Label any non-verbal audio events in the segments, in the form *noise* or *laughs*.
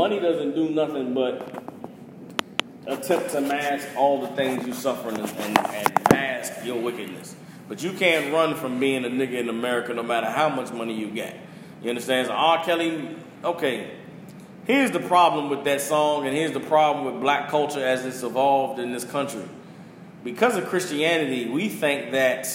money doesn't do nothing but attempt to mask all the things you suffer and, and, and mask your wickedness. But you can't run from being a nigga in America no matter how much money you get. You understand? So R. Kelly, okay. Here's the problem with that song, and here's the problem with black culture as it's evolved in this country. Because of Christianity, we think that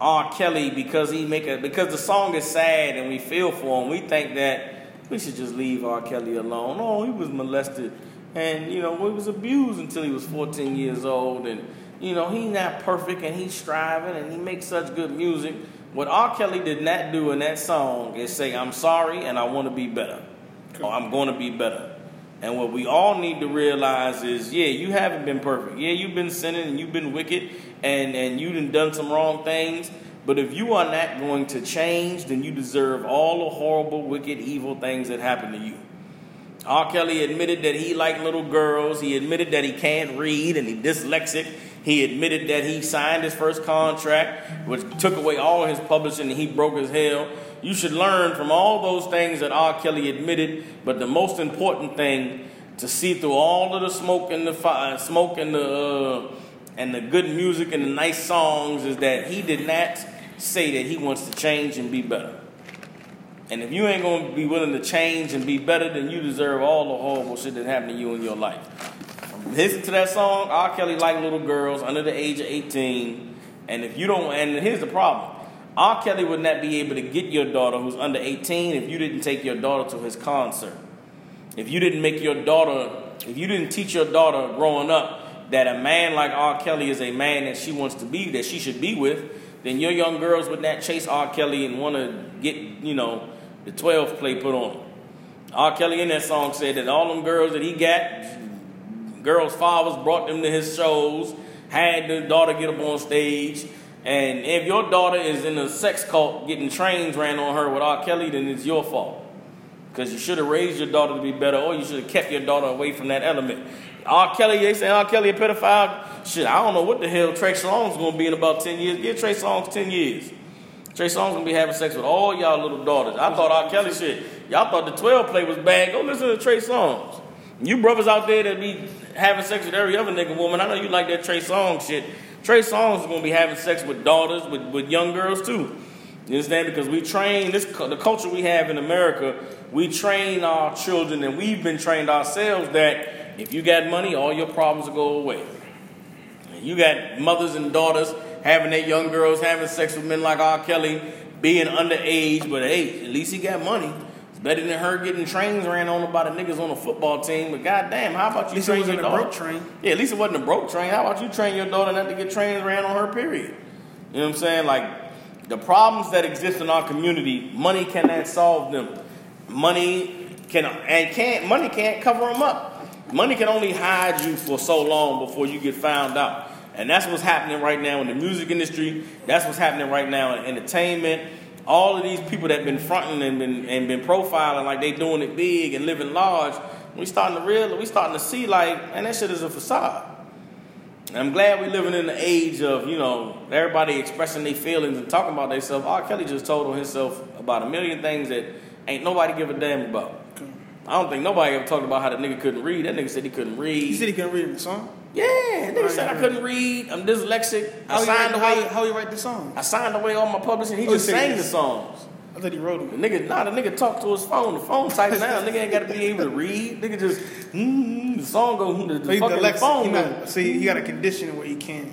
R. Kelly, because he make a because the song is sad and we feel for him, we think that we should just leave R. Kelly alone. Oh, he was molested. And you know he was abused until he was 14 years old. And you know he's not perfect and he's striving and he makes such good music. What r. Kelly did not do in that song is say i'm sorry and i want to be better. Or i'm going to be better. And what we all need to realize is yeah you haven't been perfect. Yeah you've been sinning and you've been wicked and and you've done some wrong things but if you are not going to change then you deserve all the horrible wicked evil things that happen to you R. Kelly admitted that he liked little girls. He admitted that he can't read and he dyslexic. He admitted that he signed his first contract, which took away all his publishing, and he broke his hell. You should learn from all those things that R. Kelly admitted, but the most important thing to see through all of the smoke and the fire, smoke and the uh, and the good music and the nice songs is that he did not say that he wants to change and be better. And if you ain't gonna be willing to change and be better, then you deserve all the horrible shit that happened to you in your life. Listen to that song. R. Kelly like little girls under the age of 18. And if you don't, and here's the problem. R. Kelly would not be able to get your daughter who's under 18 if you didn't take your daughter to his concert. If you didn't make your daughter, if you didn't teach your daughter growing up that a man like R. Kelly is a man that she wants to be, that she should be with, then your young girls would not chase R. Kelly and want to get, you know, the 12th play put on. R. Kelly in that song said that all them girls that he got, girls' fathers brought them to his shows, had the daughter get up on stage. And if your daughter is in a sex cult getting trains ran on her with R. Kelly, then it's your fault. Because you should have raised your daughter to be better, or you should have kept your daughter away from that element. R. Kelly, they say R. Kelly a pedophile. Shit, I don't know what the hell Trey Songz gonna be in about 10 years. Give Trey Songz 10 years. Trey Songz gonna be having sex with all y'all little daughters. I thought R. Kelly shit. Y'all thought the 12 play was bad. Go listen to Trey Songz. You brothers out there that be having sex with every other nigga woman, I know you like that Trey Songz shit. Trey Songz is gonna be having sex with daughters, with, with young girls too. You understand? Because we train this the culture we have in America, we train our children and we've been trained ourselves that if you got money, all your problems will go away. You got mothers and daughters having their young girls having sex with men like R. Kelly, being underage, but hey, at least he got money. It's better than her getting trains ran on by the niggas on a football team. But goddamn, how about you At least it train your a daughter? broke train. Yeah, at least it wasn't a broke train. How about you train your daughter not to get trains ran on her? Period. You know what I'm saying? Like the problems that exist in our community, money cannot solve them. Money can and can't money can't cover them up. Money can only hide you for so long before you get found out. And that's what's happening right now in the music industry. That's what's happening right now in entertainment. All of these people that have been fronting and been and been profiling like they doing it big and living large, we starting to real we starting to see like, man, that shit is a facade. And I'm glad we living in the age of, you know, everybody expressing their feelings and talking about themselves. R. Kelly just told on himself about a million things that ain't nobody give a damn about. I don't think nobody ever talked about how the nigga couldn't read. That nigga said he couldn't read. He said he couldn't read in the song. Yeah, nigga said I couldn't read. I'm dyslexic. I How signed write, away. how, how he wite the song? I signed away all my publishing. He Oh, just sang the songs. I thought he wrote The them. nigga, nah, the nigga talked to his phone. The phone types now. nigga ain't got to be able to *laughs* read. Nigga just, mm, the song go, the, the So he's fucking dyslexic. phone not, see, he got a condition where he can't.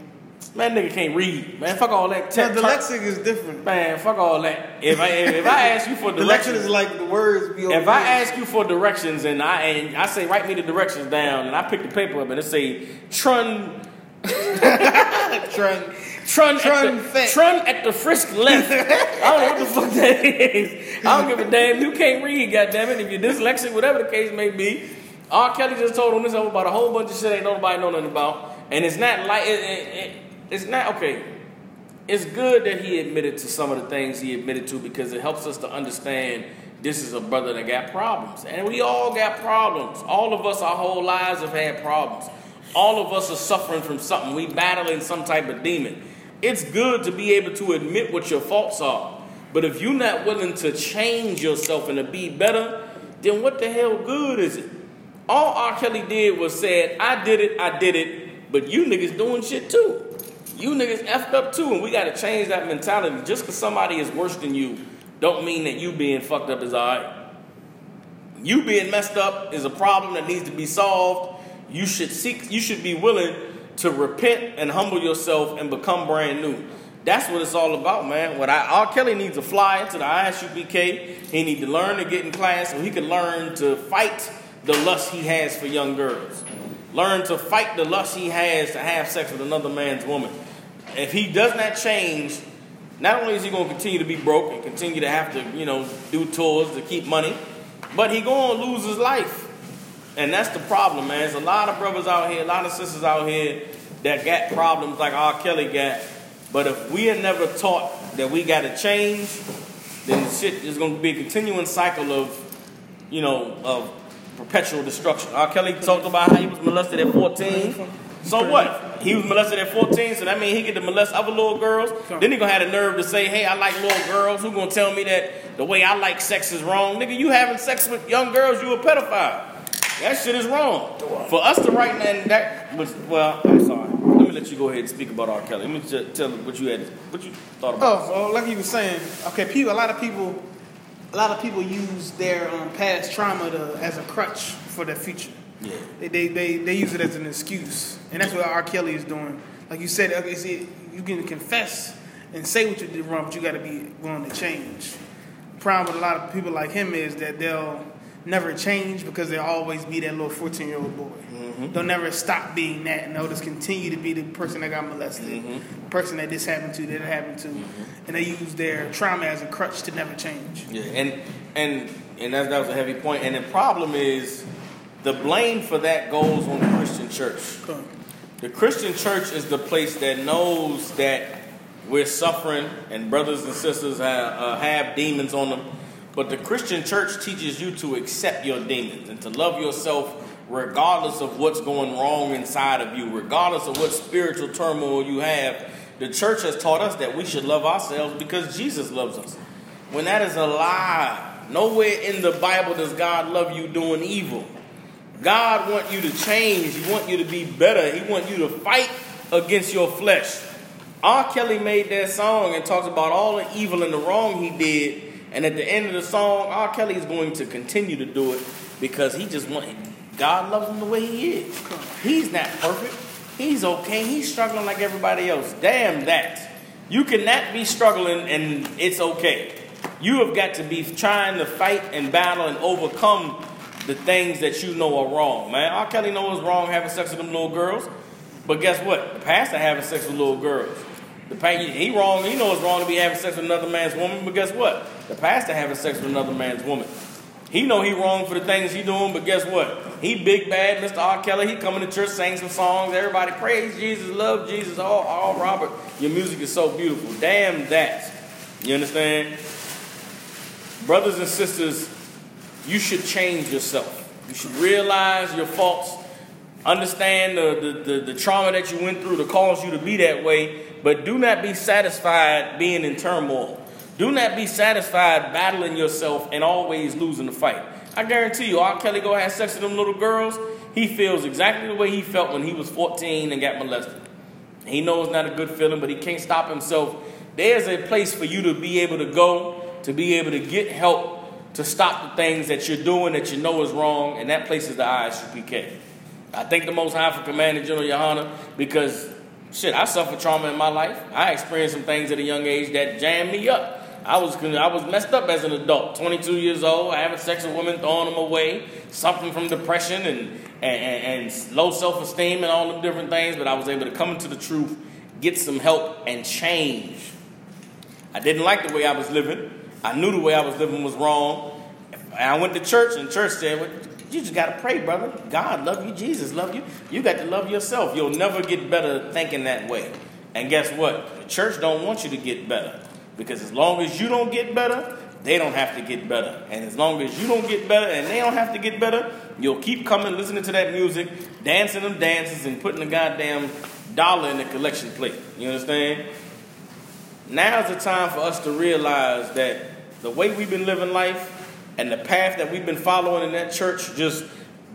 Man, nigga can't read. Man, fuck all that. Now, Tech, dyslexic is different. Man, fuck all that. If I if, if I ask you for directions, is like the words be if I ask you for directions and I and I say write me the directions down and I pick the paper up and it say Trun Trent, Trun, Trun at the. Trun at the frisk left. *laughs* I don't know what the fuck that is. I don't give a damn. You can't read, goddammit. If you're dyslexic, whatever the case may be. R. Kelly just told on this about a whole bunch of shit ain't nobody know nothing about. And it's not like, it, it, it, it's not, okay. It's good that he admitted to some of the things he admitted to because it helps us to understand this is a brother that got problems. And we all got problems. All of us, our whole lives, have had problems. All of us are suffering from something. We battling some type of demon. It's good to be able to admit what your faults are. But if you're not willing to change yourself and to be better, then what the hell good is it? All R. Kelly did was said, I did it, I did it, but you niggas doing shit too. You niggas effed up too, and we gotta change that mentality. Just because somebody is worse than you, don't mean that you being fucked up is alright. You being messed up is a problem that needs to be solved. You should seek, you should be willing to repent and humble yourself and become brand new. That's what it's all about, man. What I, R. Kelly needs to fly into the ISUPK. He need to learn to get in class so he can learn to fight the lust he has for young girls. Learn to fight the lust he has to have sex with another man's woman. If he does not change, not only is he going to continue to be broke and continue to have to, you know, do tours to keep money, but he going to lose his life. And that's the problem, man. There's a lot of brothers out here, a lot of sisters out here that got problems like R. Kelly got. But if we are never taught that we got to change, then shit is going to be a continuing cycle of, you know, of perpetual destruction. R. Kelly talked about how he was molested at 14. So what? He was molested at 14, so that means he get to molest other little girls. Then he gonna have the nerve to say, hey, I like little girls. Who gonna tell me that the way I like sex is wrong? Nigga, you having sex with young girls, you a pedophile. That shit is wrong. For us to write that, that was, well, I'm sorry. Let me let you go ahead and speak about R. Kelly. Let me just tell you what you had, what you thought about. Oh, well, like you were saying, okay, people. A lot of people, a lot of people use their um, past trauma to, as a crutch for their future. Yeah. They, they, they, they use it as an excuse, and that's what R. Kelly is doing. Like you said, okay, see, you can confess and say what you did wrong, but you got to be willing to change. The problem with a lot of people like him is that they'll never change because they'll always be that little 14 year old boy. Mm-hmm. They'll never stop being that, and they'll just continue to be the person that got molested, mm-hmm. the person that this happened to, that it happened to, mm-hmm. and they use their trauma as a crutch to never change. Yeah, and and and that, that was a heavy point. And the problem is, the blame for that goes on the Christian church. The Christian church is the place that knows that we're suffering and brothers and sisters have, uh, have demons on them. But the Christian church teaches you to accept your demons and to love yourself regardless of what's going wrong inside of you, regardless of what spiritual turmoil you have. The church has taught us that we should love ourselves because Jesus loves us. When that is a lie, nowhere in the Bible does God love you doing evil. God want you to change. He want you to be better. He want you to fight against your flesh. R. Kelly made that song and talks about all the evil and the wrong he did. And at the end of the song, R. Kelly is going to continue to do it because he just want God loves him the way he is. He's not perfect. He's okay. He's struggling like everybody else. Damn that. You cannot be struggling and it's okay. You have got to be trying to fight and battle and overcome the things that you know are wrong, man. R. Kelly knows it's wrong having sex with them little girls. But guess what? The pastor having sex with little girls. The pa- he wrong. He knows it's wrong to be having sex with another man's woman. But guess what? The pastor having sex with another man's woman. He know he wrong for the things he doing. But guess what? He big bad, Mr. R. Kelly. He coming to church, sing some songs. Everybody praise Jesus, love Jesus. Oh, oh, Robert, your music is so beautiful. Damn that. You understand? Brothers and sisters, you should change yourself. You should realize your faults, understand the, the, the, the, trauma that you went through to cause you to be that way, but do not be satisfied being in turmoil. Do not be satisfied battling yourself and always losing the fight. I guarantee you, R. Kelly go have sex with them little girls, he feels exactly the way he felt when he was 14 and got molested. He knows not a good feeling, but he can't stop himself. There's a place for you to be able to go, to be able to get help, to stop the things that you're doing that you know is wrong, and that places the ISUPK. I thank the Most High for Commander General Yohana because, shit, I suffered trauma in my life. I experienced some things at a young age that jammed me up. I was I was messed up as an adult, 22 years old, having sex with women, throwing them away, suffering from depression and, and, and low self-esteem and all them different things. But I was able to come into the truth, get some help, and change. I didn't like the way I was living. I knew the way I was living was wrong. And I went to church, and church said, well, "You just got to pray, brother. God love you. Jesus love you. You got to love yourself. You'll never get better thinking that way." And guess what? The church don't want you to get better. Because as long as you don't get better, they don't have to get better. And as long as you don't get better and they don't have to get better, you'll keep coming, listening to that music, dancing them dances, and putting the goddamn dollar in the collection plate. You understand? Now's the time for us to realize that the way we've been living life, and the path that we've been following in that church, just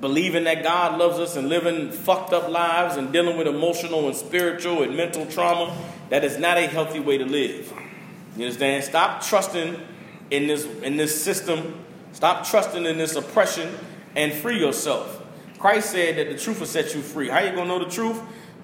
believing that God loves us and living fucked up lives and dealing with emotional and spiritual and mental trauma, that is not a healthy way to live. You understand? Stop trusting in this in this system. Stop trusting in this oppression and free yourself. Christ said that the truth will set you free. How you gonna know the truth?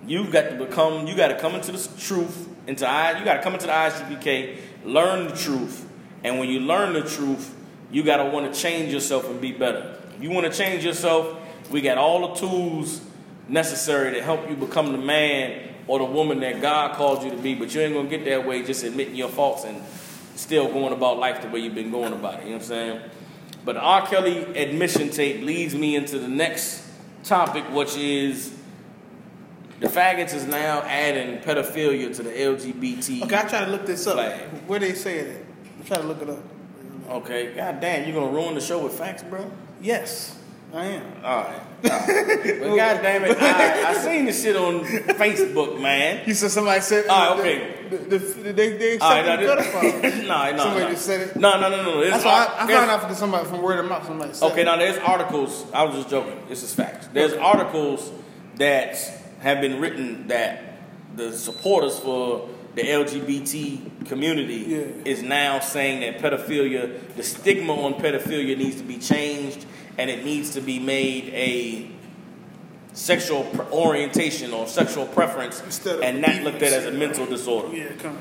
You've got to become. You got to come into the truth. Into I. You got to come into the ISUPK. Learn the truth, and when you learn the truth, you got to want to change yourself and be better. If you want to change yourself, we got all the tools necessary to help you become the man or the woman that God called you to be. But you ain't gonna get that way just admitting your faults and still going about life the way you've been going about it. You know what I'm saying? But R. Kelly admission tape leads me into the next topic, which is the faggots is now adding pedophilia to the LGBT. Okay, I try to look this up. Flag. Where they say it? I try to look it up. Okay, god damn, you gonna ruin the show with facts, bro? Yes, I am. All right. All right. *laughs* God damn it, I, I seen this shit on Facebook, man. You said somebody said. All right, okay. The, the, the, they they All right, accepted now the pedophile. *laughs* no, no, Somebody no. just said it. No, no, no, no. That's why I, I found out from somebody from word of mouth. Somebody said. Okay, now there's articles. I was just joking. This is facts. There's articles that have been written that the supporters for the LGBT community Yeah. is now saying that pedophilia, the stigma on pedophilia needs to be changed, and it needs to be made a sexual orientation or sexual preference, Instead of and not looked at as a mental disorder. Yeah, come.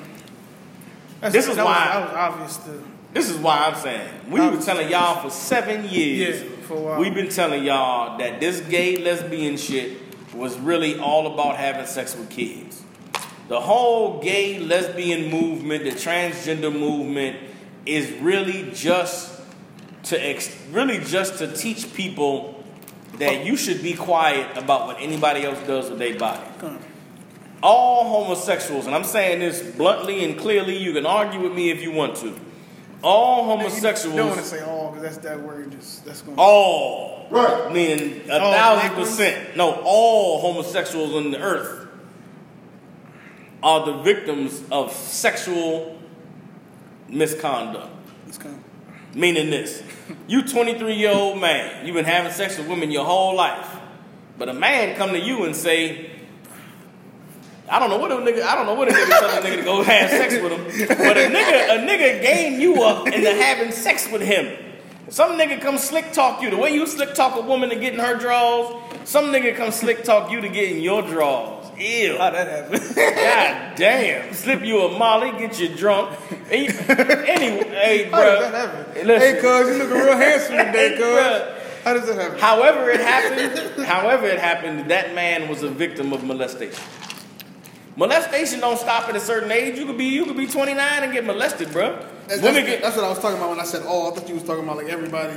That's, This is that why- was, that was obvious. To, This is why I'm saying we were telling y'all for seven years. Yeah, for a while. We've been telling y'all that this gay lesbian shit was really all about having sex with kids. The whole gay lesbian movement, the transgender movement, is really just to ex- really just to teach people that you should be quiet about what anybody else does with their body all homosexuals, and I'm saying this bluntly and clearly, you can argue with me if you want to. All homosexuals. You don't want to say all because that's that word. Just that's going. all, Right. meaning a All thousand percent. no, all homosexuals on the earth are the victims of sexual misconduct. Coming. Meaning this, you 23 year old man, you've been having sex with women your whole life, but a man come to you and say, I don't know what a nigga, I don't know what a nigga tell a nigga to go have sex with him, but a nigga, a nigga game you up into having sex with him. Some nigga come slick talk you the way you slick talk a woman to get in her drawers. Some nigga come slick talk you to get in your drawers. Ew. How that happened? *laughs* God damn. Slip you a molly, get you drunk. And you- anyway, hey, How does that bro. happen? Listen. Hey, cuz you looking real handsome *laughs* today, cuz. How does that happen? However it happened, however it happened, that man was a victim of molestation. Molestation don't stop at a certain age. You could be you could be 29 and get molested, bro. That's, Women that's, get that's what I was talking about when I said all. I thought you was talking about like everybody.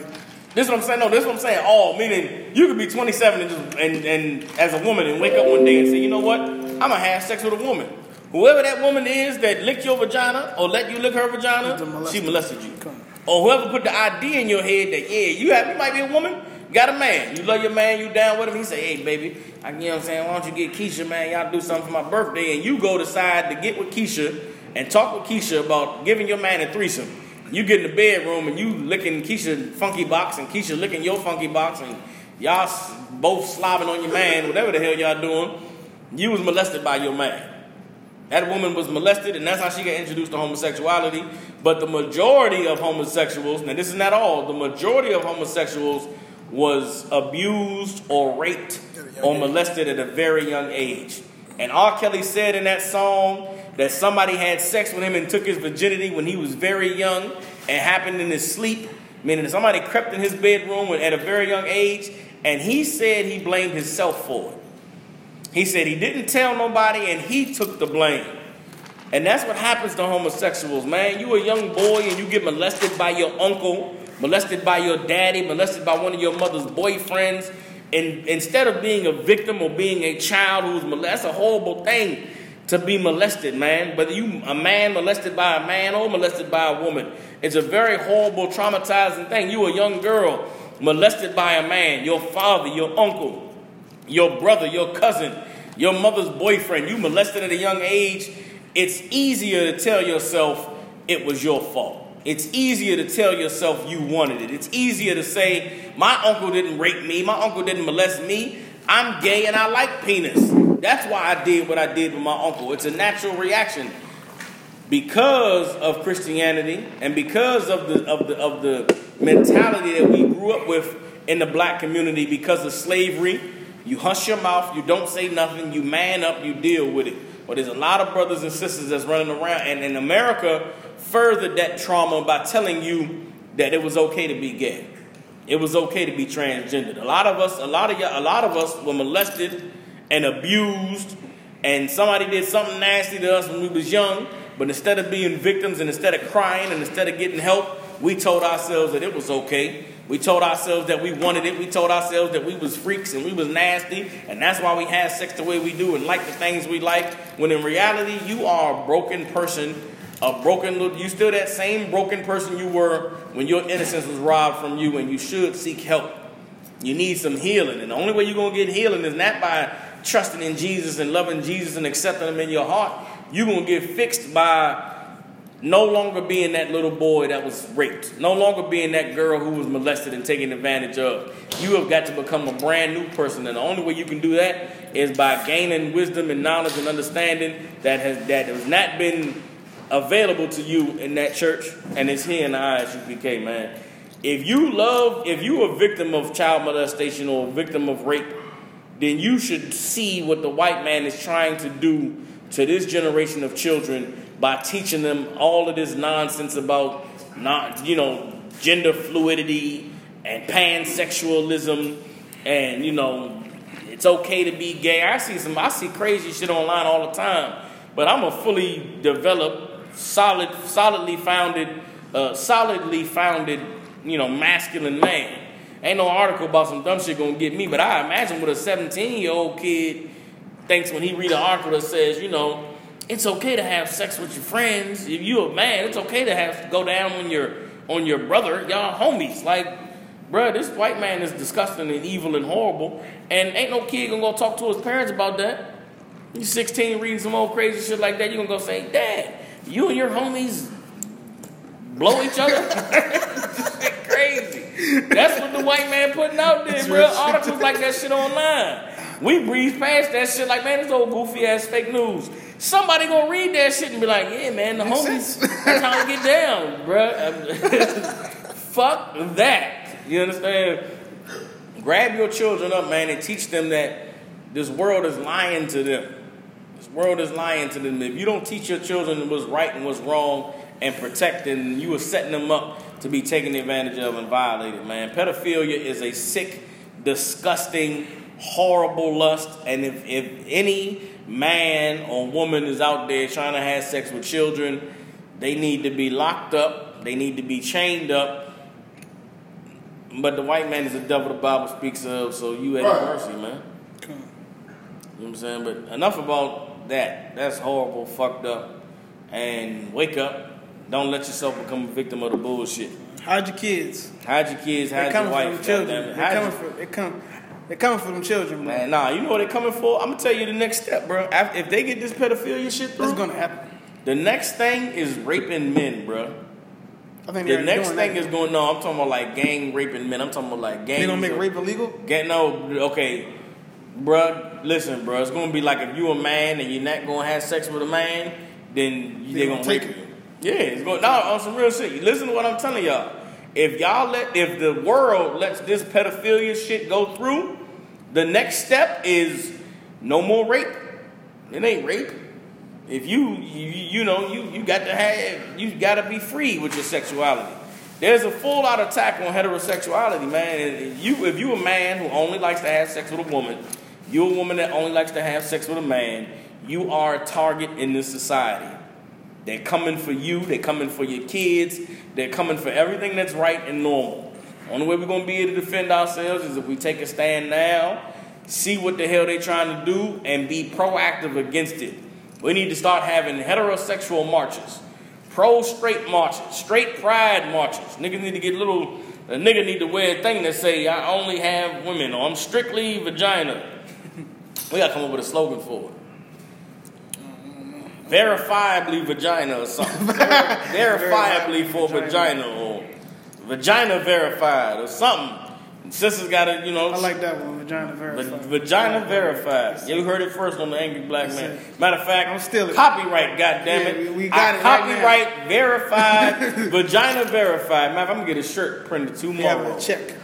this is what I'm saying. No, this is what I'm saying. All meaning you could be 27 and just and, and as a woman and wake up one day and say, you know what? I'm gonna have sex with a woman. Whoever that woman is that licked your vagina or let you lick her vagina, The molester. she molested you. Or whoever put the idea in your head that yeah, you have you might be a woman, got a man, you love your man, you down with him. He say, hey baby, I, you know what I'm saying? Why don't you get Keisha, man? Y'all do something for my birthday, and you go decide to get with Keisha and talk with Keisha about giving your man a threesome. You get in the bedroom and you licking Keisha funky box and Keisha licking your funky box and y'all both slobbing on your man, whatever the hell y'all doing. You was molested by your man. That woman was molested, and that's how she got introduced to homosexuality. But the majority of homosexuals, now this is not all, the majority of homosexuals was abused or raped or molested at a very young age. And R. Kelly said in that song that somebody had sex with him and took his virginity when he was very young and happened in his sleep, meaning somebody crept in his bedroom at a very young age, and he said he blamed himself for it. He said he didn't tell nobody and he took the blame. And that's what happens to homosexuals, man. You a young boy and you get molested by your uncle, molested by your daddy, molested by one of your mother's boyfriends. And instead of being a victim or being a child who's molested, that's a horrible thing to be molested, man. Whether you a man molested by a man or molested by a woman, it's a very horrible, traumatizing thing. You a young girl molested by a man, your father, your uncle, your brother, your cousin, your mother's boyfriend, you molested at a young age, it's easier to tell yourself it was your fault. It's easier to tell yourself you wanted it. It's easier to say, my uncle didn't rape me, my uncle didn't molest me. I'm gay and I like penis. That's why I did what I did with my uncle. It's a natural reaction. Because of Christianity and because of the of the of the mentality that we grew up with in the black community because of slavery, you hush your mouth, you don't say nothing, you man up, you deal with it. But there's a lot of brothers and sisters that's running around, and in America, furthered that trauma by telling you that it was okay to be gay. It was okay to be transgendered. A lot of us, a lot of y'all, a lot of us were molested and abused, and somebody did something nasty to us when we was young. But instead of being victims and instead of crying and instead of getting help, we told ourselves that it was okay. We told ourselves that we wanted it. We told ourselves that we was freaks and we was nasty, and that's why we had sex the way we do and like the things we like. When in reality, you are a broken person a broken you still that same broken person you were when your innocence was robbed from you and you should seek help. You need some healing and the only way you're going to get healing is not by trusting in jesus and loving jesus and accepting him in your heart. You're going to get fixed by no longer being that little boy that was raped no longer being that girl who was molested and taken advantage of. You have got to become a brand new person and the only way you can do that is by gaining wisdom and knowledge and understanding that has that has not been available to you in that church, and it's here in the ISUPK, man. If you love, if you a victim of child molestation or a victim of rape, then you should see what the white man is trying to do to this generation of children by teaching them all of this nonsense about not, you know, gender fluidity and pansexualism and you know it's okay to be gay. I see some I see crazy shit online all the time, but I'm a fully developed solid, solidly founded, uh, solidly founded, you know, masculine man. Ain't no article about some dumb shit gonna get me, but I imagine what a 17 year old kid thinks when he read an article that says, you know, it's okay to have sex with your friends. If you a man, it's okay to have to go down on your on your brother. Y'all homies. Like, bruh, this white man is disgusting and evil and horrible. And ain't no kid gonna go talk to his parents about that. You 16 reading some old crazy shit like that, you gonna go say, Dad, you and your homies blow each other? *laughs* crazy. That's what the white man putting out there, bro. Articles like that shit online. We breeze past that shit like, man, this old goofy ass fake news. Somebody gonna read that shit and be like, yeah, man, the homies trying to get down, bro. *laughs* *laughs* Fuck that. You understand? Grab your children up, man, and teach them that this world is lying to them world is lying to them. If you don't teach your children what's right and what's wrong and protecting, you are setting them up to be taken advantage of and violated, man. Pedophilia is a sick, disgusting, horrible lust. And if, if any man or woman is out there trying to have sex with children, they need to be locked up, they need to be chained up. But the white man is the devil the Bible speaks of, so you at right. mercy, man. You know what I'm saying? But enough about that. That's horrible, fucked up. And wake up. Don't let yourself become a victim of the bullshit. Hide your kids. Hide your kids. Hide your wife. Children. They're coming for. They come. They're coming for them children, bro. Man, nah, you know what they're coming for? I'm gonna tell you the next step, bro. If they get this pedophilia shit through, what's gonna happen? The next thing is raping men, bro. I think the next thing is going. No, I'm talking about like gang raping men. I'm talking about like gang. They gonna make rape illegal? Get no. Okay, bruh, listen, bruh, it's gonna be like if you a man and you're not gonna have sex with a man, then they, they gonna, take rape you. Yeah, it's going no on some real shit. Listen to what I'm telling y'all. If y'all let, if the world lets this pedophilia shit go through, the next step is no more rape. It ain't rape. If you, you, you know, you, you got to have, you got to be free with your sexuality. There's a full out attack on heterosexuality, man. If You, if you a man who only likes to have sex with a woman, you're a woman that only likes to have sex with a man, you are a target in this society. They're coming for you, they're coming for your kids, they're coming for everything that's right and normal. Only way we're gonna be able to defend ourselves is if we take a stand now, see what the hell they're trying to do, and be proactive against it. We need to start having heterosexual marches, pro straight marches, straight pride marches. Niggas need to get little. A nigga need to wear a thing that say I only have women or I'm strictly vagina. We gotta come up with a slogan for it. verifiably vagina or something. *laughs* verifiably for vagina or vagina verified or something. Sisters got to, you know. I like that one, vagina verified. Vagina verified. You heard it first on the Angry Black Man. Matter of fact, I'm still it. copyright. Goddamn Yeah, it, we- we got I it right Copyright verified. *laughs* vagina verified. Man, I'm gonna get a shirt printed tomorrow. a check.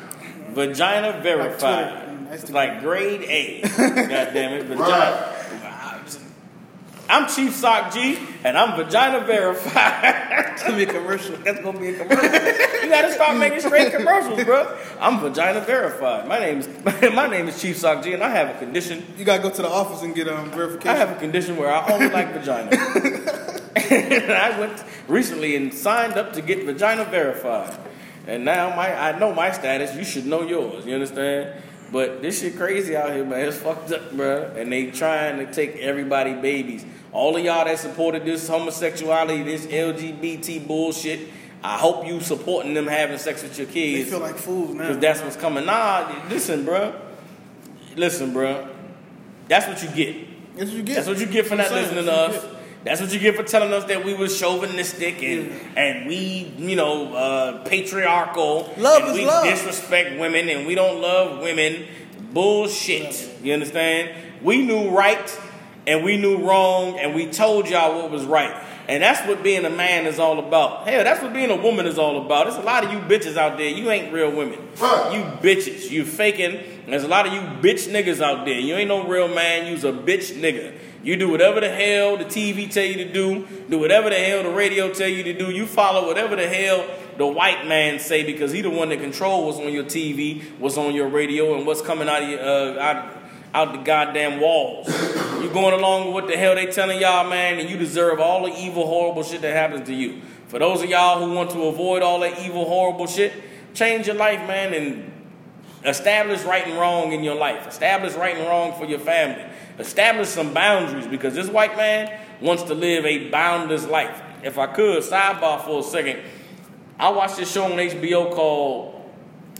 Vagina verified. Mm, that's It's like grade A. *laughs* God damn it, vagina. I'm Chief Sock G, and I'm vagina verified. Gonna be a commercial. That's gonna be a *laughs* commercial. you gotta start making straight commercials, bro. I'm vagina verified. My name is *laughs* my name is Chief Sock G, and I have a condition. You gotta go to the office and get um verification. I have a condition where I only like vagina. and I went recently and signed up to get vagina verified. And now my I know my status. You should know yours. You understand? But this shit crazy out here, man. It's fucked up, bro. And they trying to take everybody babies. All of y'all that supported this homosexuality, this LGBT bullshit. I hope you supporting them having sex with your they kids. feel like fools now. Because that's what's coming. Nah, listen, bro. Listen, bro. That's what you get. That's what you get. That's what you get for not listening to us. That's what you get for telling us that we was chauvinistic and and we, you know, uh, patriarchal. Love and is we love. disrespect women and we don't love women. Bullshit. You understand? We knew right and we knew wrong and we told y'all what was right. And that's what being a man is all about. Hell, that's what being a woman is all about. There's a lot of you bitches out there. You ain't real women. You bitches. You faking. There's a lot of you bitch niggas out there. You ain't no real man. You's a bitch nigga. You do whatever the hell the TV tell you to do. Do whatever the hell the radio tell you to do. You follow whatever the hell the white man say because he the one that control what's on your TV, what's on your radio, and what's coming out of your, uh, out, out the goddamn walls. You going along with what the hell they telling y'all, man, and you deserve all the evil, horrible shit that happens to you. For those of y'all who want to avoid all that evil, horrible shit, change your life, man, and establish right and wrong in your life. Establish right and wrong for your family. Establish some boundaries because this white man wants to live a boundless life. If I could, sidebar for a second, I watched this show on HBO called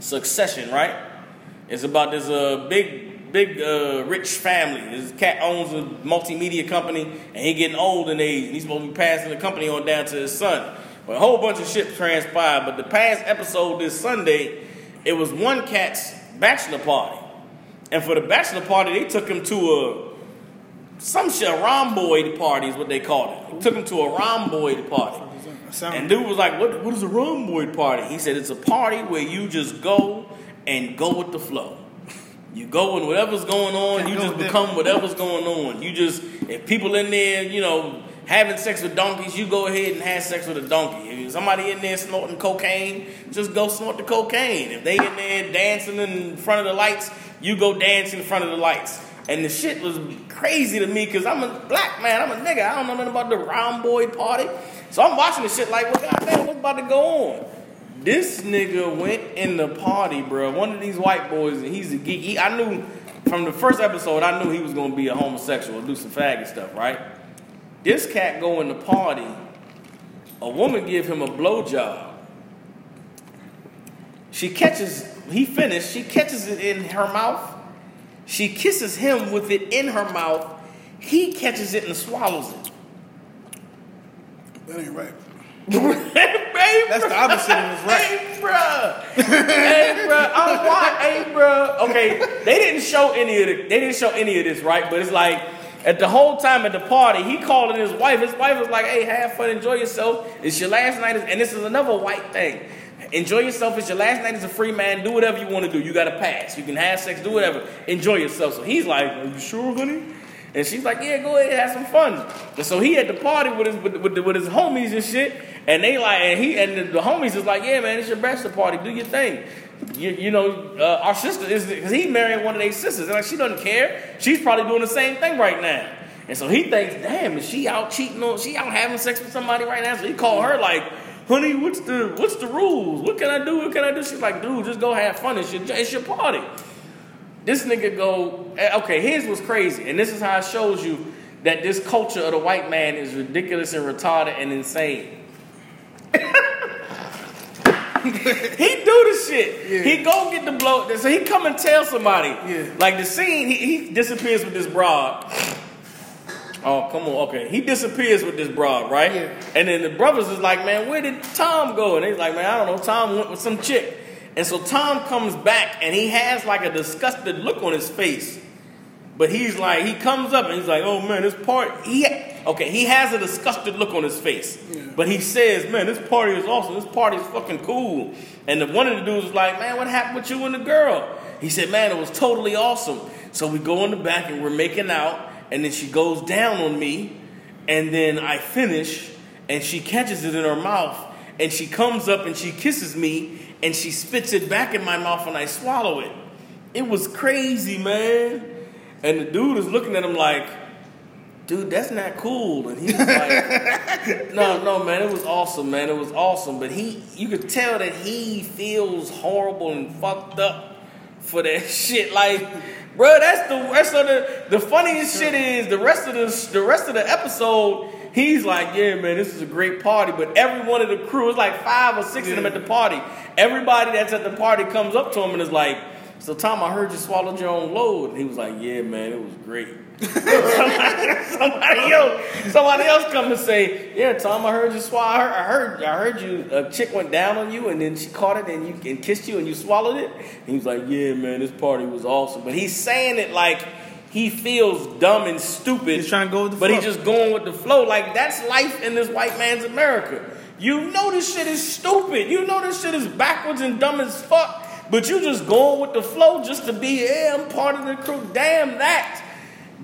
Succession, right? It's about this uh, big, big, uh, rich family. This cat owns a multimedia company, and he getting old in age, and he's supposed to be passing the company on down to his son. But a whole bunch of shit transpired. But the past episode this Sunday, it was one cat's bachelor party, and for the bachelor party, they took him to a some shit, a rhomboid party is what they called it. They took him to a rhomboid party. And dude was like, what, what is a rhomboid party? He said, it's a party where you just go and go with the flow. You go and whatever's going on, Can't you just them. become whatever's going on. You just, if people in there, you know, having sex with donkeys, you go ahead and have sex with a donkey. If somebody in there snorting cocaine, just go snort the cocaine. If they in there dancing in front of the lights, you go dance in front of the lights. And the shit was crazy to me because I'm a black man, I'm a nigga. I don't know nothing about the round boy party. So I'm watching the shit like, well, goddamn, what's about to go on? This nigga went in the party, bro. One of these white boys, and he's a geek. He, I knew from the first episode, I knew he was gonna be a homosexual, do some faggot stuff, right? This cat go in the party. A woman give him a blowjob. She catches. He finished. She catches it in her mouth. She kisses him with it in her mouth. He catches it and swallows it. That ain't right. Hey, That's the opposite of what's right. Hey, bruh. hey, bruh. I'm why, hey, bruh. Okay, they didn't show any of the, they didn't show any of this, right? But it's like at the whole time at the party, he calling his wife. His wife was like, "Hey, have fun, enjoy yourself. It's your last night." And this is another white thing. Enjoy yourself. It's your last night as a free man. Do whatever you want to do. You got to pass. You can have sex. Do whatever. Enjoy yourself. So he's like, "Are you sure, honey?" And she's like, "Yeah, go ahead, have some fun." And so he at the party with his with, with, with his homies and shit, and they like, and he and the, the homies is like, "Yeah, man, it's your bachelor party. Do your thing." You, you know, uh, our sister is because he married one of their sisters, and like she doesn't care. She's probably doing the same thing right now. And so he thinks, "Damn, is she out cheating on? She out having sex with somebody right now?" So he called her like. Honey, what's the what's the rules? What can I do? What can I do? She's like, dude, just go have fun. It's your it's your party. This nigga go, eh, okay, his was crazy. And this is how it shows you that this culture of the white man is ridiculous and retarded and insane. *laughs* he do the shit. Yeah. He go get the blow. So he come and tell somebody. Yeah. Like the scene, he, he disappears with this broad. Oh, come on. Okay. He disappears with this broad, right? Yeah. And then the brothers is like, man, where did Tom go? And he's like, man, I don't know. Tom went with some chick. And so Tom comes back and he has like a disgusted look on his face. But he's like, he comes up and he's like, oh man, this party. He, okay, he has a disgusted look on his face. But he says, man, this party is awesome. This party is fucking cool. And the, one of the dudes was like, man, what happened with you and the girl? He said, man, it was totally awesome. So we go in the back and we're making out. And then she goes down on me. And then I finish and she catches it in her mouth. And she comes up and she kisses me and she spits it back in my mouth and I swallow it. It was crazy, man. And the dude is looking at him like, dude, that's not cool. And he's like, *laughs* no, no, man, it was awesome, man. It was awesome. But he, you could tell that he feels horrible and fucked up for that *laughs* shit. Like, bro, that's the rest of the, the funniest shit is the rest of the, the rest of the episode. He's like, yeah, man, this is a great party. But every one of the crew, it's like five or six of them at the party. Everybody that's at the party comes up to him and is like, so Tom, I heard you swallowed your own load. And he was like, yeah, man, it was great. somebody, *laughs* somebody else, somebody else come and say, yeah, Tom, I heard you swallow. I heard, I heard, I heard you. A chick went down on you, and then she caught it, and you and kissed you, and you swallowed it. And he was like, yeah, man, this party was awesome. But he's saying it like he feels dumb and stupid. He's trying to go with the but flow. he's just going with the flow. Like that's life in this white man's America. You know this shit is stupid. You know this shit is backwards and dumb as fuck. But you just going with the flow just to be, yeah, I'm part of the crew. Damn that.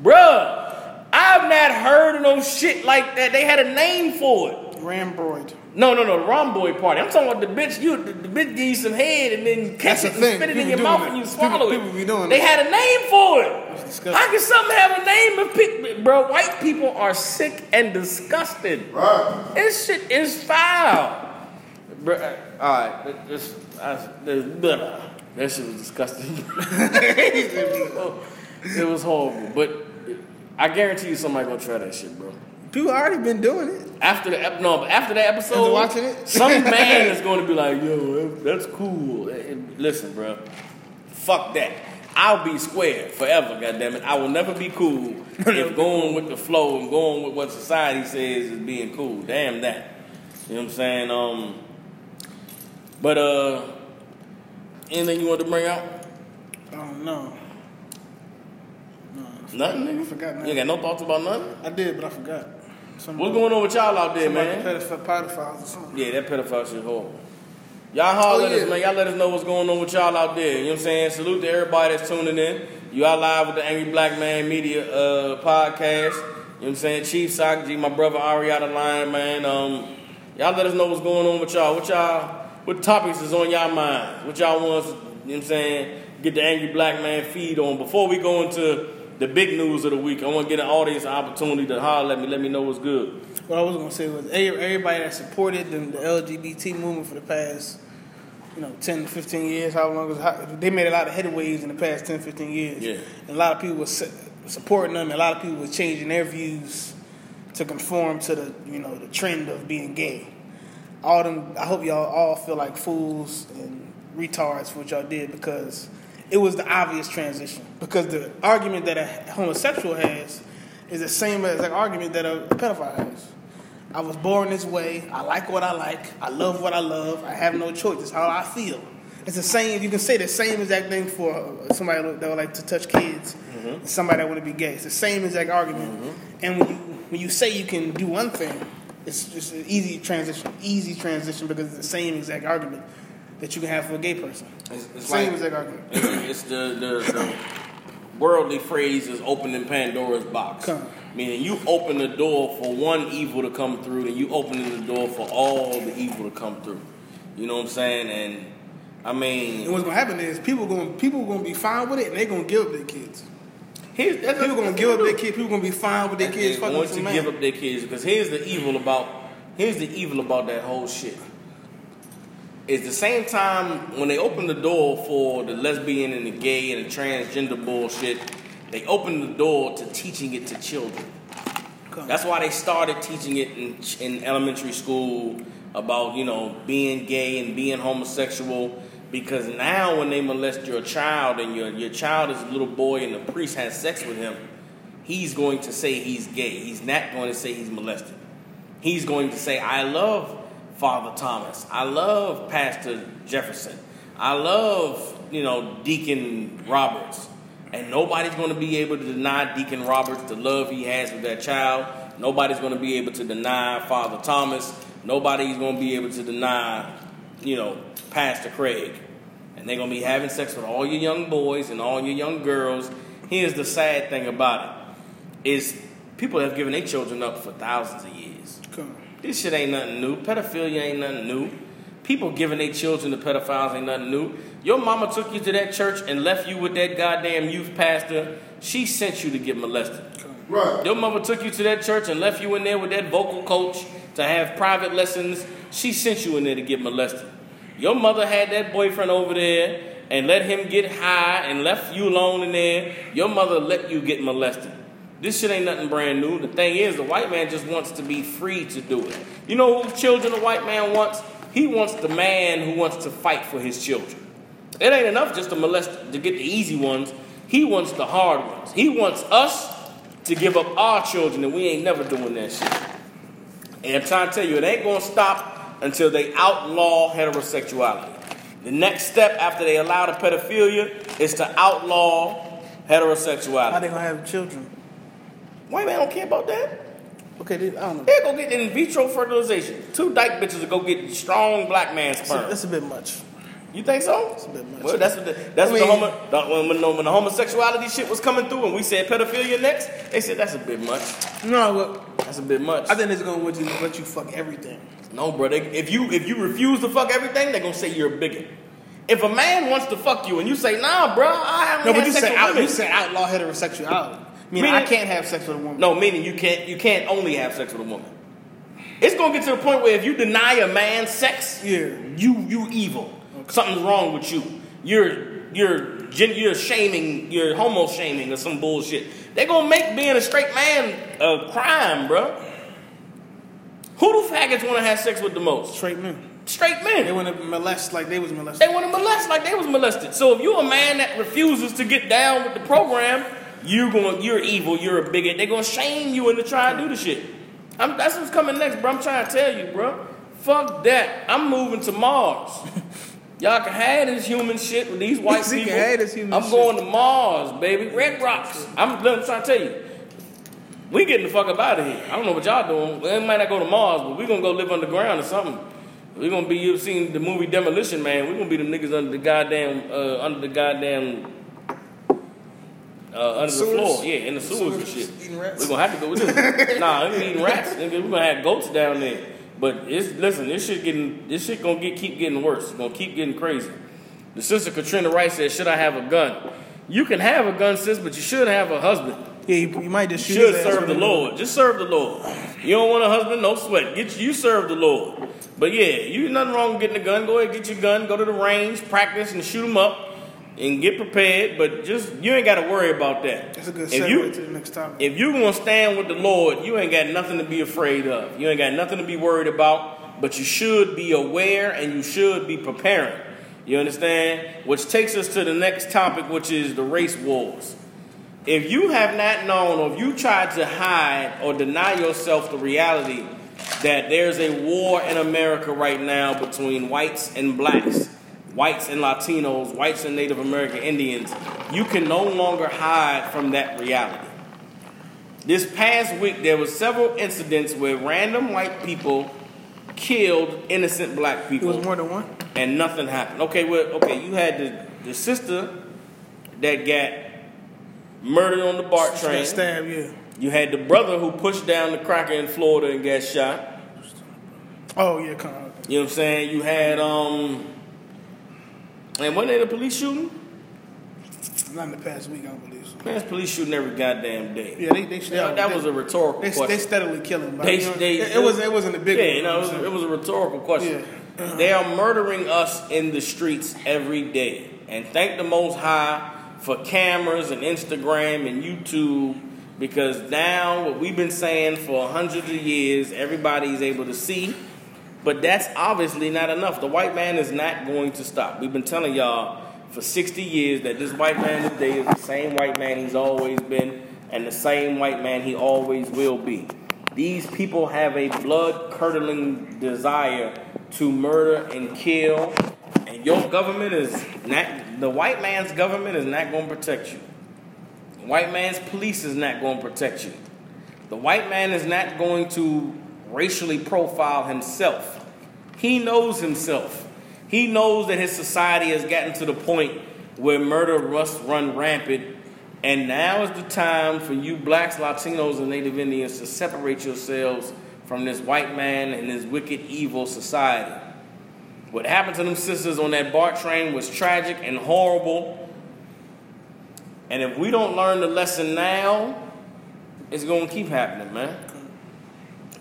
Bruh, I've not heard of no shit like that. They had a name for it. Rambroid. No, no, no, the Romboy party. I'm talking about the bitch. You, the, the bitch give you some head and then catch That's it the and spit it in your mouth that. and you People- swallow it. people be doing they that. had a name for it. How can something have a name if people, bro? White people are sick and disgusted. Right. This shit is foul. Bro, uh, all right, th- this, I, this, blah. that shit was disgusting. *laughs* it was horrible, but I guarantee you somebody gonna try that shit, bro. People already been doing it. After the ep- no, but after the episode, After watching it? some *laughs* man is going to be like, "Yo, that's cool." And Listen, bro, fuck that. I'll be square forever. Goddamn it, I will never be cool *laughs* if going with the flow and going with what society says is being cool. Damn that. You know what I'm saying? Um, but uh, anything you want to bring out? Oh no. Nothing, nigga. I forgot nothing. You ain't got no thoughts about nothing. I did, but I forgot. Some What's going on with y'all out there, man? pedoph- pedophiles or something. Yeah, that pedophile shit horrible. Y'all holler Oh, at us, man. Y'all let us know what's going on with y'all out there. You know what I'm saying? Salute to everybody that's tuning in. You are live with the Angry Black Man Media uh, podcast. You know what I'm saying? Chief Sakji, my brother Ariana Line, man. Um, y'all let us know what's going on with y'all. What y'all, what topics is on y'all mind? What y'all want, you know what I'm saying? Get the Angry Black Man feed on. Before we go into the big news of the week, I want to get an audience an opportunity to holler at me, let me know what's good. What I was gonna say was everybody that supported the, the LGBT movement for the past, you know, 10 to 15 years, how long is how, they made a lot of headways in the past 10, 15 years. Yeah. And a lot of people were supporting them, and a lot of people were changing their views to conform to the, you know, the trend of being gay. All them, I hope y'all all feel like fools and retards for what y'all did because it was the obvious transition. Because the argument that a homosexual has is the same as the argument that a pedophile has. I was born this way. I like what I like. I love what I love. I have no choice. It's how I feel. It's the same. You can say the same exact thing for somebody that would like to touch kids, and somebody that want to be gay. It's the same exact argument. Mm-hmm. And when you when you say you can do one thing, it's just an easy transition. Easy transition because it's the same exact argument that you can have for a gay person. It's, it's Same like- exact argument. It's, it's the, the, the worldly phrase is opening Pandora's box. Come. Meaning you open the door for one evil to come through, and you opening the door for all the evil to come through. You know what I'm saying? And I mean, And mean, what's gonna happen is people going people gonna be fine with it, and they're gonna give up their kids. here's, that's People gonna give up their kids. People gonna be fine with their kids They fucking want to man. give up their kids because here's the evil about here's the evil about that whole shit. It's the same time when they open the door for the lesbian and the gay and the transgender bullshit, they open the door to teaching it to children. That's why they started teaching it in, in elementary school about you know being gay and being homosexual. Because now when they molest your child and your your child is a little boy and the priest has sex with him, he's going to say he's gay. He's not going to say he's molested. He's going to say, I love Father Thomas. I love Pastor Jefferson. I love, you know, Deacon Roberts. And nobody's going to be able to deny Deacon Roberts the love he has with that child. Nobody's going to be able to deny Father Thomas. Nobody's going to be able to deny, you know, Pastor Craig. And they're going to be having sex with all your young boys and all your young girls. Here's the sad thing about it is people have given their children up for thousands of years. Come. This shit ain't nothing new. Pedophilia ain't nothing new. People giving their children to pedophiles ain't nothing new. Your mama took you to that church and left you with that goddamn youth pastor. She sent you to get molested. Right. Your mother took you to that church and left you in there with that vocal coach to have private lessons. She sent you in there to get molested. Your mother had that boyfriend over there and let him get high and left you alone in there. Your mother let you get molested. This shit ain't nothing brand new. The thing is, the white man just wants to be free to do it. You know who children the white man wants? He wants the man who wants to fight for his children. It ain't enough just to molest to get the easy ones. He wants the hard ones. He wants us to give up our children, and we ain't never doing that shit. And I'm trying to tell you, it ain't gonna stop until they outlaw heterosexuality. The next step after they allow the pedophilia is to outlaw heterosexuality. How they gonna have children? White man don't care about that. Okay, they, I don't know. They go get in vitro fertilization. Two dyke bitches will go get strong black man That's a, sperm. that's a bit much. You think so? That's a bit much. Well, that's what the, that's I what mean- the, homo, the when, when, the homosexuality shit was coming through, and we said pedophilia next, they said that's a bit much. No, but That's a bit much. I think they're gonna let you, let you fuck everything. no, bro. They, if you if you refuse to fuck everything, they're gonna say you're a bigot. If a man wants to fuck you and you say, Nah, bro, I haven't No, but you said out, you said outlaw heterosexuality. Meaning Meaning- I can't have sex with a woman. No, meaning you can't you can't only have sex with a woman. It's gonna get to the point where if you deny a man sex, Yeah. you you evil. Something's wrong with you. You're you're gen- you're shaming, you're homo shaming or some bullshit. They're gonna make being a straight man a crime, bro. Who do faggots want to have sex with the most? Straight men. Straight men. They want to molest like they was molested. They want to molest like they was molested. So if you're a man that refuses to get down with the program, you're going, you're evil, you're a bigot. They're gonna shame you into trying to do the shit. I'm, that's what's coming next, bro. I'm trying to tell you, bro. Fuck that. I'm moving to Mars. *laughs* Y'all can have this human shit with these white *laughs* people. have this human I'm shit. going to Mars, baby. Red rocks. I'm, I'm trying to tell you. We getting the fuck up out of here. I don't know what y'all doing. We might not go to Mars, but we gonna go live underground or something. we gonna be you've seen the movie Demolition Man. we gonna be the niggas under the goddamn uh, under the goddamn uh, under the floor. Yeah, in the sewers and shit. eating rats? we gonna have to go with this. *laughs* nah, we eating rats, nigga. We gonna have goats down there. But it's listen, this shit getting this shit gonna get keep getting worse. It's gonna keep getting crazy. The sister Katrina Wright said, "Should I have a gun?" You can have a gun, sis, but you should have a husband. Yeah, you, you might just You should serve the Lord. Just serve the Lord. You don't want a husband? No sweat. Get you, you serve the Lord. But yeah, you nothing wrong with getting a gun. Go ahead, get your gun. Go to the range, practice, and shoot them up, and get prepared. But just you ain't got to worry about that. That's a good If you to the next topic. if you gonna stand with the Lord, you ain't got nothing to be afraid of. You ain't got nothing to be worried about. But you should be aware and you should be preparing. You understand? Which takes us to the next topic, which is the race wars. If you have not known or if you tried to hide or deny yourself the reality that there's a war in America right now between whites and blacks, whites and Latinos, whites and Native American Indians, you can no longer hide from that reality. This past week there were several incidents where random white people killed innocent black people. It was more than one. and nothing happened. Okay, well, okay, you had the, the sister that got murdered on the BART train. Stab, yeah. You had the brother who pushed down the cracker in Florida and got shot. Oh yeah, come on. You know what I'm saying? You had um, and wasn't it a police shooting? Not in the past week, I don't believe so. It's police shooting every goddamn day. Yeah, they they, they that, that was a rhetorical they, they steadily killing. But They- you know, they- it, it was it wasn't a big yeah, you know, it was, it was a rhetorical question. Yeah. Uh-huh. They are murdering us in the streets every day. And thank the Most High for cameras and Instagram and YouTube because now what we've been saying for hundreds of years, everybody's able to see. But that's obviously not enough. The white man is not going to stop. We've been telling y'all for 60 years that this white man today is the same white man he's always been. and the same white man he always will be. These people have a blood curdling desire to murder and kill, and your government is not, the white man's government is not going to protect you. The white man's police is not going to protect you. The white man is not going to racially profile himself. He knows himself. He knows that his society has gotten to the point where murder must run rampant. And now is the time for you blacks, Latinos, and Native Indians to separate yourselves from this white man and this wicked, evil society. What happened to them sisters on that BART train was tragic and horrible. And if we don't learn the lesson now, it's gonna keep happening, man.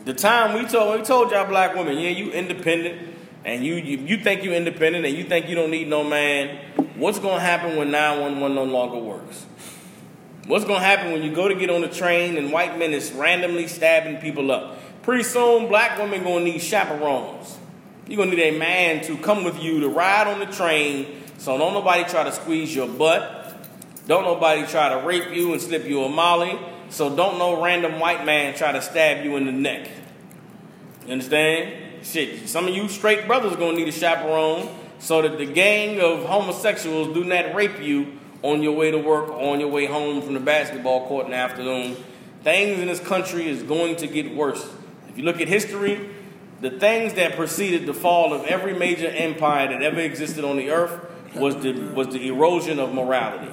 The time we told we told y'all black women, yeah, you independent, and you, you you think you independent, and you think you don't need no man. What's gonna happen when 911 no longer works? What's gonna happen when you go to get on the train and white men is randomly stabbing people up? Pretty soon, black women gonna need chaperones. You're gonna need a man to come with you to ride on the train, so don't nobody try to squeeze your butt. Don't nobody try to rape you and slip you a molly. So don't no random white man try to stab you in the neck. You understand? Shit, some of you straight brothers gonna need a chaperone so that the gang of homosexuals do not rape you on your way to work or on your way home from the basketball court in the afternoon. Things in this country is going to get worse. If you look at history, the things that preceded the fall of every major empire that ever existed on the earth was the, was the erosion of morality.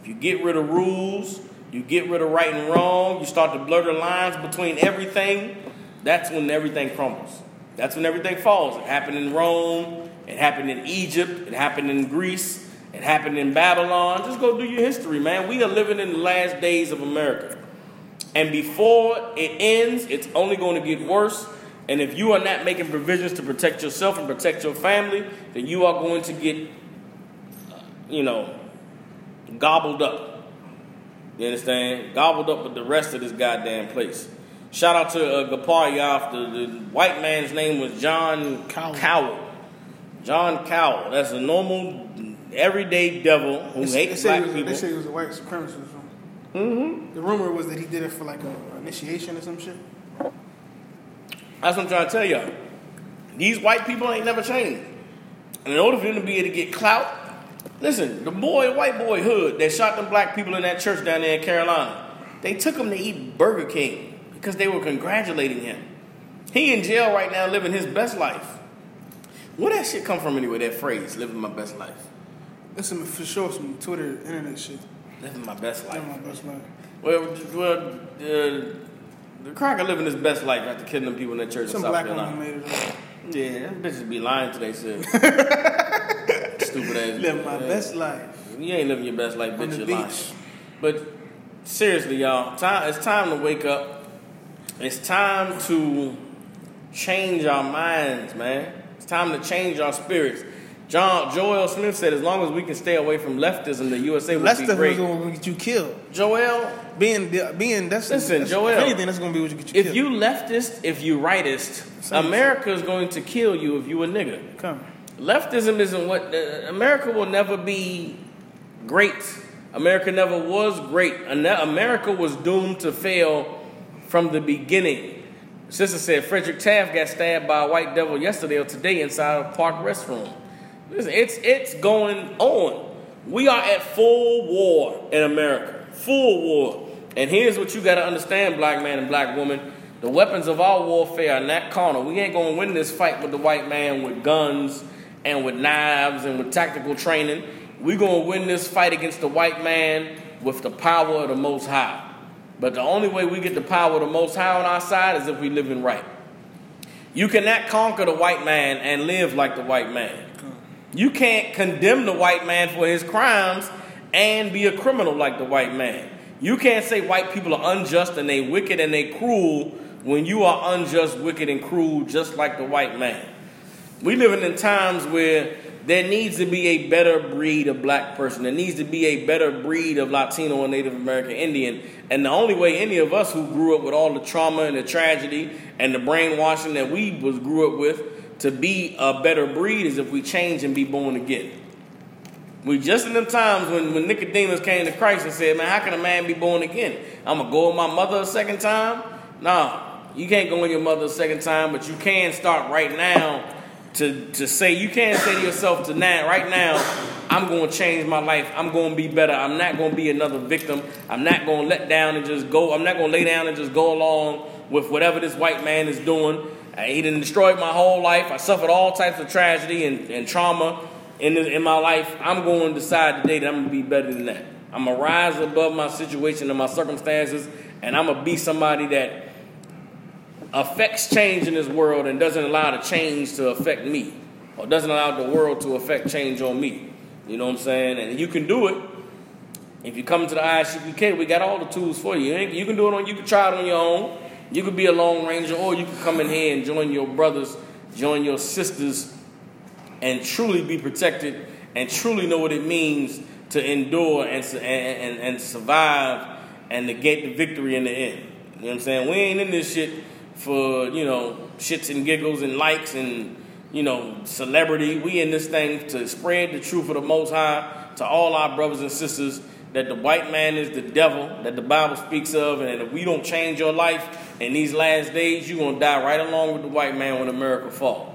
If you get rid of rules, you get rid of right and wrong, you start to blur the lines between everything, that's when everything crumbles. That's when everything falls. It happened in Rome, it happened in Egypt, it happened in Greece, it happened in Babylon. Just go do your history, man. We are living in the last days of America. And before it ends, it's only going to get worse. And if you are not making provisions to protect yourself and protect your family, then you are going to get, uh, you know, gobbled up. You understand? Gobbled up with the rest of this goddamn place. Shout out to uh, Gapar Yaf. The, the white man's name was John Cowell. Cowell. John Cowell. That's a normal, everyday devil who They, hates say black was, people. they say he was a white supremacist. Mm-hmm. The rumor was that he did it for like a initiation or some shit. That's what I'm trying to tell y'all. These white people ain't never changed. And in order for them to be able to get clout, listen, the boy, white boy hood that shot them black people in that church down there in Carolina, they took him to eat Burger King because they were congratulating him. He in jail right now living his best life. Where that shit come from anyway, that phrase, living my best life? That's some for sure some Twitter internet shit. Living my best life. Living my best life. Well, well, uh, the cracker living his best life after killing them people in that church Some in South black Carolina. woman made it up. Yeah, them bitches be lying to themselves. *laughs* Ass. Living my Yeah. best life. You ain't living your best life, bitch. You're lying. But seriously, y'all, time it's time to wake up. It's time to change our minds, man. It's time to change our spirits. John Joel Smith said, "As long as we can stay away from leftism, the USA will That's be great." going to get you killed. Joel, Being, being that's Listen, that's, Joel, If anything, that's going to be what you get you if killed. you leftist, if you rightist. America is going to kill you if you a nigga. come, Leftism isn't what uh, America will never be great. America never was great. America was doomed to fail from the beginning. Sister said Frederick Taft got stabbed by a white devil yesterday or today inside a park restroom. Listen, it's it's going on. We are at full war in America. Full war. And here's what you got to understand, black man and black woman. The weapons of our warfare are not carnal. We ain't going to win this fight with the white man with guns and with knives and with tactical training. We're going to win this fight against the white man with the power of the Most High. But the only way we get the power of the Most High on our side is if we live in right. You cannot conquer the white man and live like the white man. You can't condemn the white man for his crimes and be a criminal like the white man. You can't say white people are unjust and they wicked and they cruel when you are unjust, wicked, and cruel just like the white man. We living in times where there needs to be a better breed of black person. There needs to be a better breed of Latino and Native American Indian. And the only way any of us who grew up with all the trauma and the tragedy and the brainwashing that we was grew up with to be a better breed is if we change and be born again. We just in them times when, when Nicodemus came to Christ and said, Man, how can a man be born again? I'm gonna go with my mother a second time? Nah, you can't go in your mother a second time, but you can start right now to, to say, you can't say to yourself tonight, right now, I'm gonna change my life. I'm gonna be better. I'm not gonna be another victim. I'm not gonna let down and just go, I'm not gonna lay down and just go along with whatever this white man is doing. Uh, he didn't destroyed my whole life. I suffered all types of tragedy and, and trauma in, the, in my life. I'm going to decide today that I'm going to be better than that. I'm going to rise above my situation and my circumstances, and I'm going to be somebody that affects change in this world and doesn't allow the change to affect me, or doesn't allow the world to affect change on me. You know what I'm saying? And you can do it. If you come to the ISUPK, we got all the tools for you. You can do it on. You can try it on your own. You could be a Lone Ranger, or you could come in here and join your brothers, join your sisters, and truly be protected and truly know what it means to endure and, and, and, and survive and get the victory in the end. You know what I'm saying? We ain't in this shit for, you know, shits and giggles and likes and, you know, celebrity. We in this thing to spread the truth of the Most High to all our brothers and sisters that the white man is the devil that the Bible speaks of, and if we don't change your life in these last days, you're gonna die right along with the white man when America falls.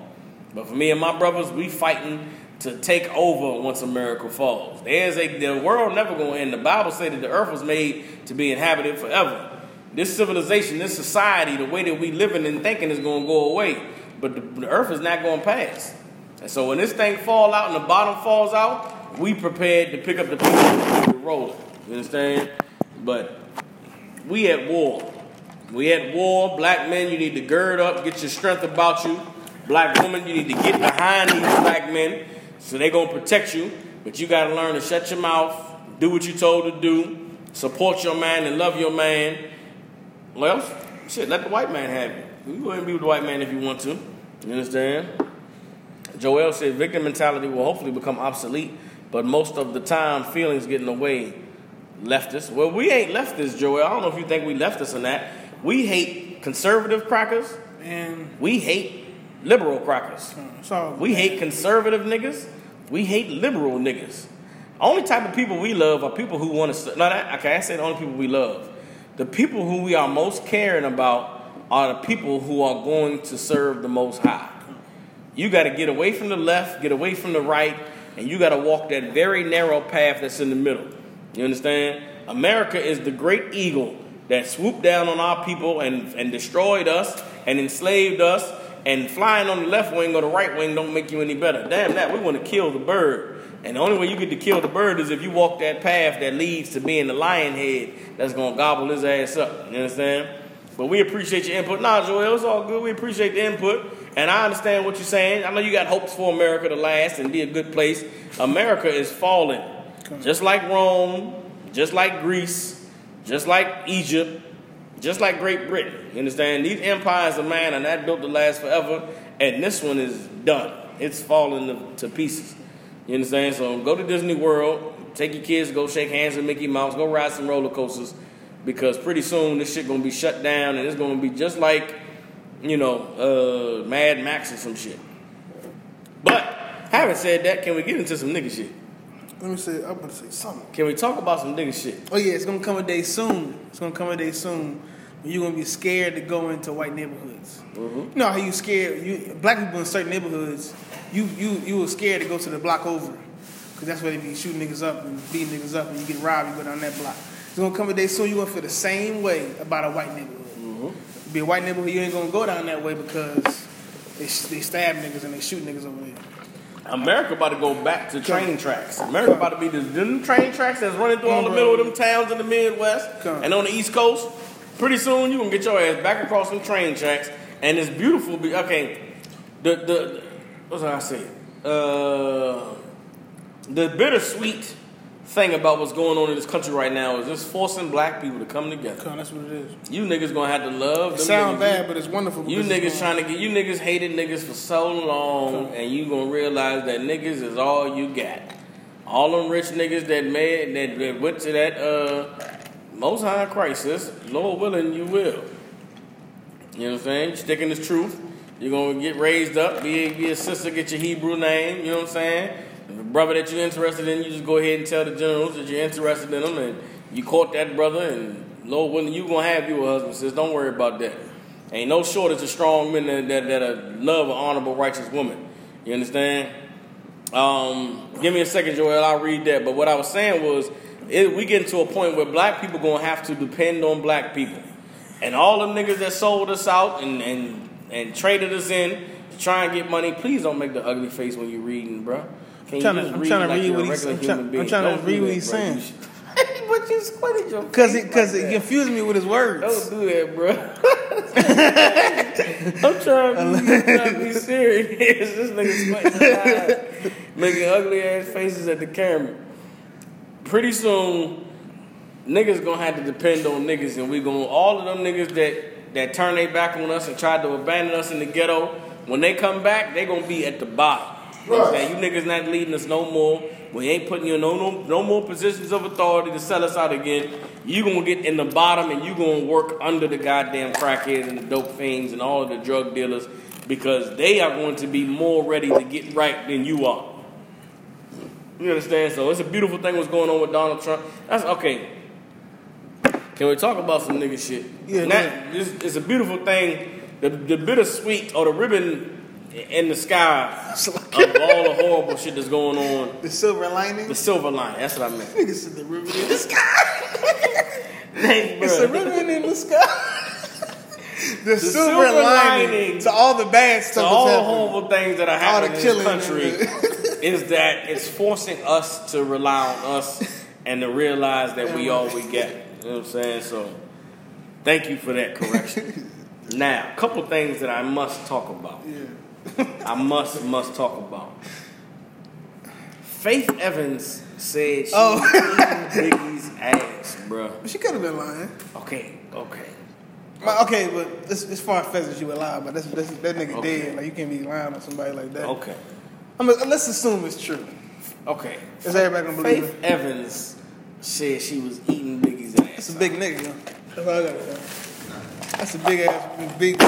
But for me and my brothers, we fighting to take over once America falls. There's a the world never gonna end. The Bible said that the earth was made to be inhabited forever. This civilization, this society, the way that we living and thinking is gonna go away. But the, the earth is not gonna pass. And so when this thing fall out and the bottom falls out, we prepared to pick up the pieces and roll it. You understand? But we at war. We at war. Black men, you need to gird up, get your strength about you. Black women, you need to get behind these black men so they gonna protect you. But you gotta learn to shut your mouth, do what you're told to do, support your man and love your man. Well, shit, let the white man have it. You go ahead and be with the white man if you want to. You understand? Joel said victim mentality will hopefully become obsolete but most of the time, feelings get in the way. Leftists. Well, we ain't leftists, Joel. I don't know if you think we leftists in that. We hate conservative crackers. And we hate liberal crackers. So we hate conservative niggas. We hate liberal niggas. Only type of people we love are people who want to. No, that, okay, I said the only people we love. The people who we are most caring about are the people who are going to serve the most high. You got to get away from the left, get away from the right, and you got to walk that very narrow path that's in the middle. You understand? America is the great eagle that swooped down on our people and, and destroyed us and enslaved us. And flying on the left wing or the right wing don't make you any better. Damn that, we want to kill the bird. And the only way you get to kill the bird is if you walk that path that leads to being the lion head that's to gobble his ass up. You understand? But we appreciate your input. Nah, Joel, it's all good. We appreciate the input. And I understand what you're saying. I know you got hopes for America to last and be a good place. America is falling. Just like Rome, just like Greece, just like Egypt, just like Great Britain. You understand? These empires of man are not built to last forever, and this one is done. It's falling to pieces. You understand? So go to Disney World, take your kids, go shake hands with Mickey Mouse, go ride some roller coasters, because pretty soon this shit gonna be shut down, and it's gonna be just like you know, uh, Mad Max or some shit. But having said that, can we get into some nigga shit? Let me say, I'm gonna say something. Can we talk about some nigga shit? Oh yeah, it's gonna come a day soon. It's gonna come a day soon you're gonna be scared to go into white neighborhoods. Mm-hmm. You know how you scared you black people in certain neighborhoods. You you you were scared to go to the block over because that's where they be shooting niggas up and beating niggas up, and you get robbed. You go down that block. It's gonna come a day soon. You gonna feel the same way about a white neighborhood be a white neighborhood, you ain't gonna go down that way because they, they stab niggas and they shoot niggas over there. America about to go back to train tracks. America about to be the them train tracks that's running through all the middle of them towns in the Midwest Come. and on the East Coast. Pretty soon you gonna get your ass back across some train tracks, and it's beautiful. Be, okay, the the what's I say? Uh, the bittersweet thing about what's going on in this country right now is just forcing black people to come together. that's what it is. You niggas gonna have to love. It sound bad, but it's wonderful. You niggas trying to get you niggas hated niggas for so long, and you gonna realize that niggas is all you got. All them rich niggas that made that, that went to that uh, most high crisis, Lord willing, you will. You know what I'm saying? Sticking this truth. You're gonna get raised up, be, be a sister, get your Hebrew name. You know what I'm saying? Brother that you're interested in, you just go ahead and tell the generals that you're interested in them, and you caught that brother, and Lord willing, you're gonna have you a husband. Says, don't worry about that. Ain't no shortage of strong men that that, that love an honorable, righteous woman. You understand? Um, give me a second, Joel. I'll read that. But what I was saying was, it, we getting to a point where black people gonna have to depend on black people, and all the niggas that sold us out and and and traded us in to try and get money. Please don't make the ugly face when you're reading, bro. Can I'm trying to- I'm trying to read what he's- saying. I'm trying- to read what he's saying. But you squinted your Cause it, cause like it confused me with his words. Don't do that, bro. *laughs* I'm trying to be, trying to be *laughs* serious. *laughs* This nigga squinting his eyes, making ugly ass faces at the camera. Pretty soon, niggas gonna have to depend on niggas, and we gonna all of them niggas that that turn their back on us and tried to abandon us in the ghetto. When they come back, they gonna be at the bottom. You know what I'm saying? You niggas not leading us no more. We ain't putting you in no, no no more positions of authority to sell us out again. You gonna get in the bottom and you gonna work under the goddamn crackheads and the dope fiends and all of the drug dealers because they are going to be more ready to get right than you are. You understand? So it's a beautiful thing what's going on with Donald Trump. That's okay. Can we talk about some nigga shit? Yeah, that is it's a beautiful thing. The the bittersweet or the ribbon in the sky of all the horrible shit that's going on. The silver lining. The silver line. That's what I meant. Nigga said the ribbon in the sky. It's a ribbon in the sky. *laughs* the, silver, silver lining, lining to all the bad stuff all the horrible things that are All the happening in and country *laughs* is that it's forcing us to rely on us and to realize that we all we get. You know what I'm saying? So thank you for that correction. *laughs* now, a couple things that I must talk about. I must must talk about. Faith Evans said she Oh. *laughs* Biggie's ass, bro. She could have been lying. Okay, okay. But, okay, but it's, it's far fetched that you would lie, but that's, that's, that nigga Okay. dead. Like you can't be lying on somebody like that. Okay. I mean, let's assume it's true. Okay. Is everybody gonna believe it? Faith Evans said she was eating Biggie's ass. That's a big nigga. That's all I gotta. That's a big ass, big.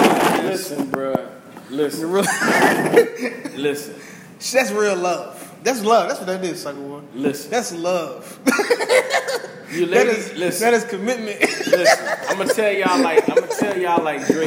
Listen, bruh. Listen, Real- *laughs* listen, That's real love. That's love. That's what that is, sucker boy. listen. That's love. *laughs* You That ladies, is listen, that is commitment. listen. I'm gonna tell y'all like I'm gonna tell y'all like Drake